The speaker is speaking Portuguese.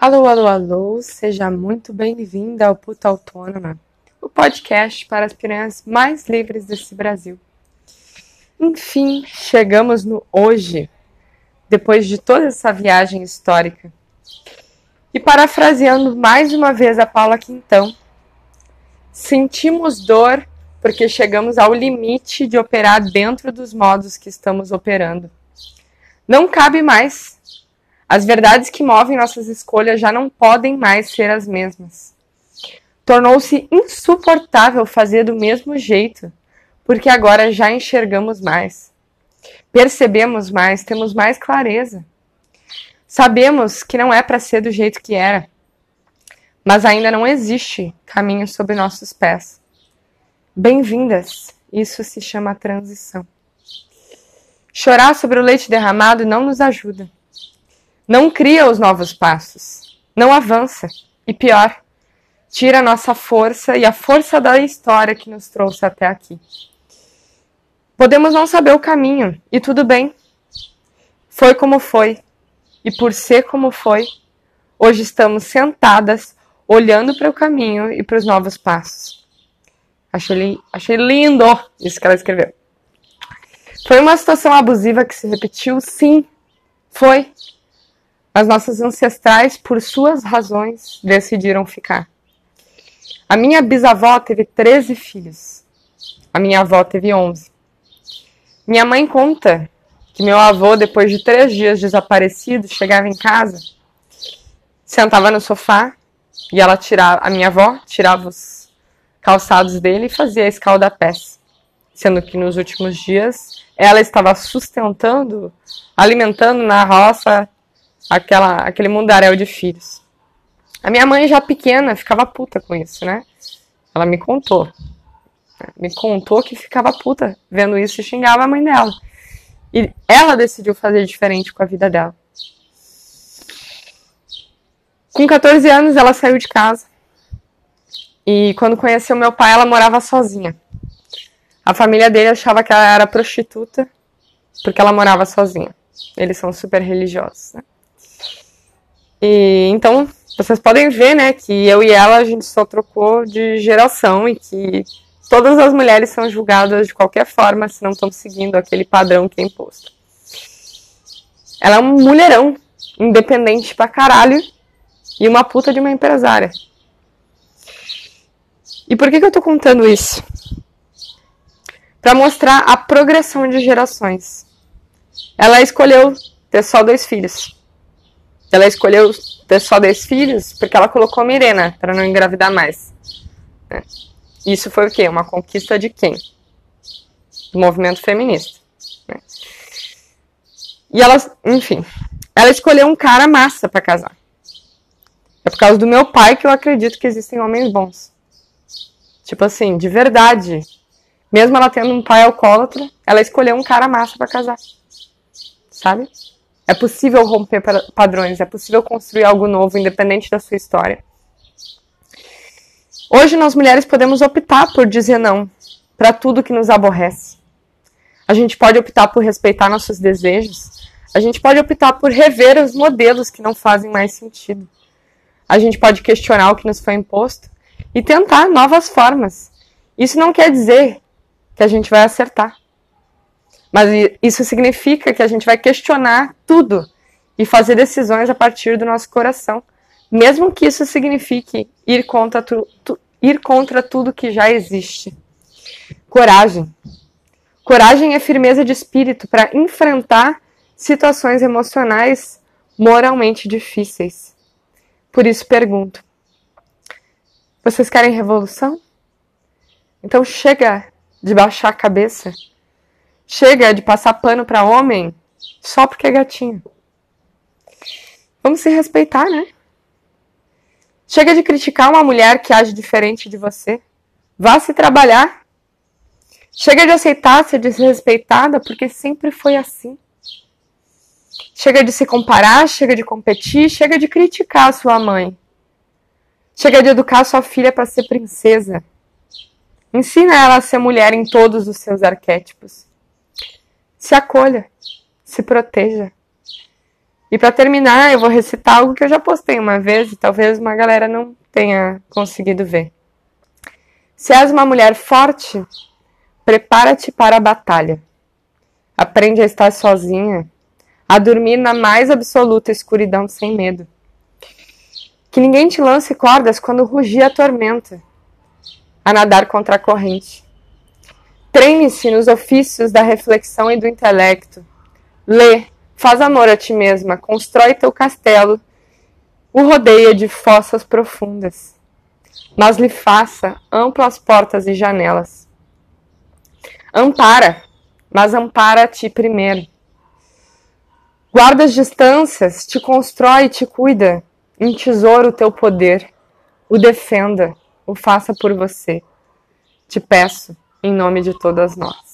Alô, alô, alô, seja muito bem-vinda ao Puta Autônoma, o podcast para as piranhas mais livres desse Brasil. Enfim, chegamos no hoje, depois de toda essa viagem histórica. E parafraseando mais uma vez a Paula Quintão, sentimos dor porque chegamos ao limite de operar dentro dos modos que estamos operando. Não cabe mais as verdades que movem nossas escolhas já não podem mais ser as mesmas. Tornou-se insuportável fazer do mesmo jeito, porque agora já enxergamos mais. Percebemos mais, temos mais clareza. Sabemos que não é para ser do jeito que era, mas ainda não existe caminho sob nossos pés. Bem-vindas, isso se chama transição. Chorar sobre o leite derramado não nos ajuda não cria os novos passos, não avança e pior, tira a nossa força e a força da história que nos trouxe até aqui. Podemos não saber o caminho e tudo bem. Foi como foi e por ser como foi, hoje estamos sentadas olhando para o caminho e para os novos passos. Achei, achei lindo isso que ela escreveu. Foi uma situação abusiva que se repetiu? Sim, foi. As nossas ancestrais, por suas razões, decidiram ficar. A minha bisavó teve 13 filhos. A minha avó teve 11. Minha mãe conta que meu avô, depois de três dias desaparecido, chegava em casa, sentava no sofá e ela tirava, a minha avó tirava os calçados dele e fazia a escalda-pés. Sendo que nos últimos dias ela estava sustentando, alimentando na roça aquela, aquele mundaréu de filhos. A minha mãe, já pequena, ficava puta com isso, né? Ela me contou. Me contou que ficava puta vendo isso e xingava a mãe dela. E ela decidiu fazer diferente com a vida dela. Com 14 anos, ela saiu de casa. E quando conheceu meu pai, ela morava sozinha. A família dele achava que ela era prostituta porque ela morava sozinha. Eles são super religiosos, né? E então vocês podem ver, né, que eu e ela a gente só trocou de geração e que todas as mulheres são julgadas de qualquer forma se não estão seguindo aquele padrão que é imposto. Ela é um mulherão, independente pra caralho e uma puta de uma empresária. E por que, que eu tô contando isso? Para mostrar a progressão de gerações. Ela escolheu ter só dois filhos. Ela escolheu ter só 10 filhos porque ela colocou a Mirena para não engravidar mais. Né? Isso foi o quê? Uma conquista de quem? Do movimento feminista. Né? E ela, enfim, ela escolheu um cara massa para casar. É por causa do meu pai que eu acredito que existem homens bons. Tipo assim, de verdade. Mesmo ela tendo um pai alcoólatra, ela escolheu um cara massa para casar. Sabe? É possível romper padrões, é possível construir algo novo, independente da sua história. Hoje nós mulheres podemos optar por dizer não para tudo que nos aborrece. A gente pode optar por respeitar nossos desejos. A gente pode optar por rever os modelos que não fazem mais sentido. A gente pode questionar o que nos foi imposto e tentar novas formas. Isso não quer dizer que a gente vai acertar. Mas isso significa que a gente vai questionar tudo e fazer decisões a partir do nosso coração, mesmo que isso signifique ir contra, tu, tu, ir contra tudo que já existe. Coragem. Coragem é firmeza de espírito para enfrentar situações emocionais moralmente difíceis. Por isso pergunto: vocês querem revolução? Então chega de baixar a cabeça Chega de passar pano para homem só porque é gatinho. Vamos se respeitar, né? Chega de criticar uma mulher que age diferente de você. Vá se trabalhar. Chega de aceitar ser desrespeitada porque sempre foi assim. Chega de se comparar, chega de competir, chega de criticar a sua mãe. Chega de educar sua filha para ser princesa. Ensina ela a ser mulher em todos os seus arquétipos. Se acolha, se proteja. E para terminar, eu vou recitar algo que eu já postei uma vez e talvez uma galera não tenha conseguido ver. Se és uma mulher forte, prepara-te para a batalha. Aprende a estar sozinha, a dormir na mais absoluta escuridão sem medo. Que ninguém te lance cordas quando rugir a tormenta, a nadar contra a corrente. Treine-se nos ofícios da reflexão e do intelecto. Lê, faz amor a ti mesma, constrói teu castelo, o rodeia de fossas profundas, mas lhe faça amplas portas e janelas. Ampara, mas ampara a ti primeiro. Guarda as distâncias, te constrói e te cuida, entesoura o teu poder, o defenda, o faça por você. Te peço, em nome de todas nós.